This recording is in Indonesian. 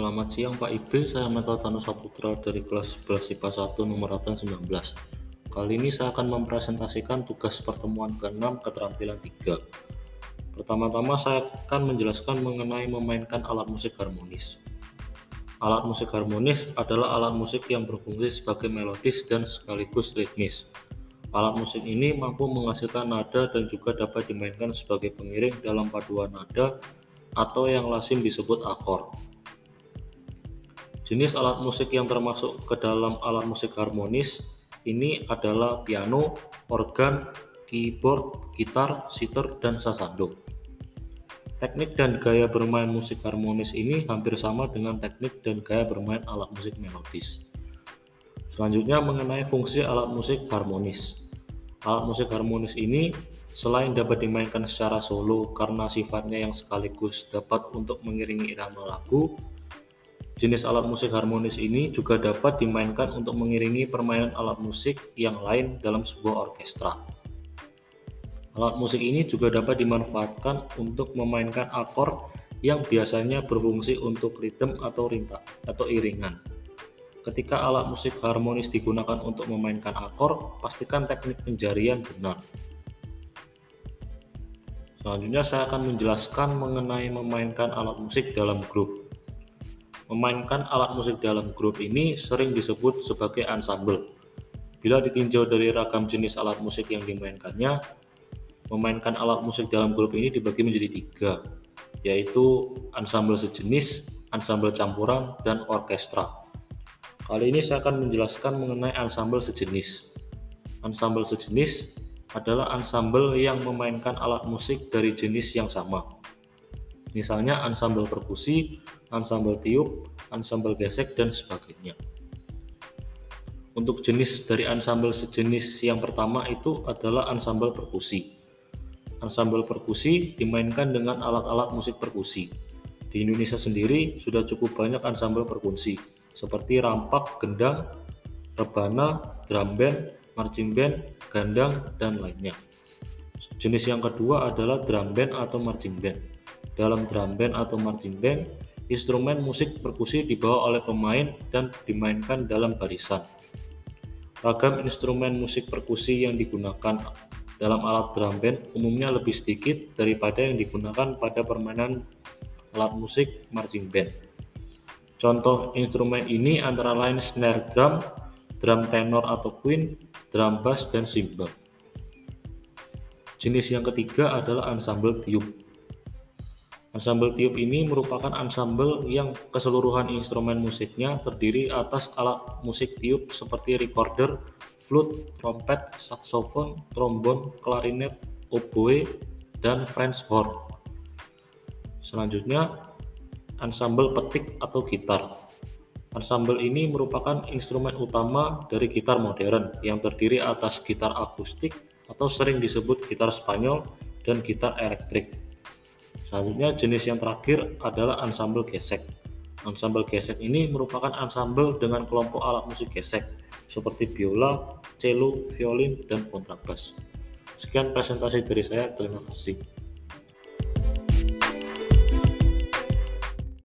Selamat siang Pak Ibe, saya Tanu Saputra dari kelas 11 IPA 1 nomor 19. Kali ini saya akan mempresentasikan tugas pertemuan ke-6 keterampilan 3. Pertama-tama saya akan menjelaskan mengenai memainkan alat musik harmonis. Alat musik harmonis adalah alat musik yang berfungsi sebagai melodis dan sekaligus ritmis. Alat musik ini mampu menghasilkan nada dan juga dapat dimainkan sebagai pengiring dalam paduan nada atau yang lazim disebut akor. Jenis alat musik yang termasuk ke dalam alat musik harmonis ini adalah piano, organ, keyboard, gitar, sitar, dan sasando. Teknik dan gaya bermain musik harmonis ini hampir sama dengan teknik dan gaya bermain alat musik melodis. Selanjutnya mengenai fungsi alat musik harmonis. Alat musik harmonis ini selain dapat dimainkan secara solo karena sifatnya yang sekaligus dapat untuk mengiringi irama lagu, Jenis alat musik harmonis ini juga dapat dimainkan untuk mengiringi permainan alat musik yang lain dalam sebuah orkestra. Alat musik ini juga dapat dimanfaatkan untuk memainkan akor yang biasanya berfungsi untuk ritme atau rintak atau iringan. Ketika alat musik harmonis digunakan untuk memainkan akor, pastikan teknik penjarian benar. Selanjutnya saya akan menjelaskan mengenai memainkan alat musik dalam grup. Memainkan alat musik dalam grup ini sering disebut sebagai ensemble. Bila ditinjau dari ragam jenis alat musik yang dimainkannya, memainkan alat musik dalam grup ini dibagi menjadi tiga, yaitu ensemble sejenis, ensemble campuran, dan orkestra. Kali ini saya akan menjelaskan mengenai ensemble sejenis. Ensemble sejenis adalah ensemble yang memainkan alat musik dari jenis yang sama. Misalnya ensemble perkusi, ensemble tiup, ensemble gesek, dan sebagainya. Untuk jenis dari ensemble sejenis yang pertama itu adalah ensemble perkusi. Ensemble perkusi dimainkan dengan alat-alat musik perkusi. Di Indonesia sendiri sudah cukup banyak ensemble perkusi seperti rampak, gendang, rebana, drum band, marching band, gandang, dan lainnya. Jenis yang kedua adalah drum band atau marching band. Dalam drum band atau marching band, Instrumen musik perkusi dibawa oleh pemain dan dimainkan dalam barisan. Ragam instrumen musik perkusi yang digunakan dalam alat drum band umumnya lebih sedikit daripada yang digunakan pada permainan alat musik marching band. Contoh instrumen ini antara lain snare drum, drum tenor atau queen, drum bass, dan cymbal. Jenis yang ketiga adalah ensemble tiup. Ensemble tiup ini merupakan ensemble yang keseluruhan instrumen musiknya terdiri atas alat musik tiup seperti recorder, flute, trompet, saksofon, trombon, klarinet, oboe, dan French horn. Selanjutnya, ensemble petik atau gitar. Ensemble ini merupakan instrumen utama dari gitar modern yang terdiri atas gitar akustik atau sering disebut gitar Spanyol dan gitar elektrik. Selanjutnya jenis yang terakhir adalah ensemble gesek. Ensemble gesek ini merupakan ensemble dengan kelompok alat musik gesek seperti biola, cello, violin, dan kontrabas. Sekian presentasi dari saya, terima kasih.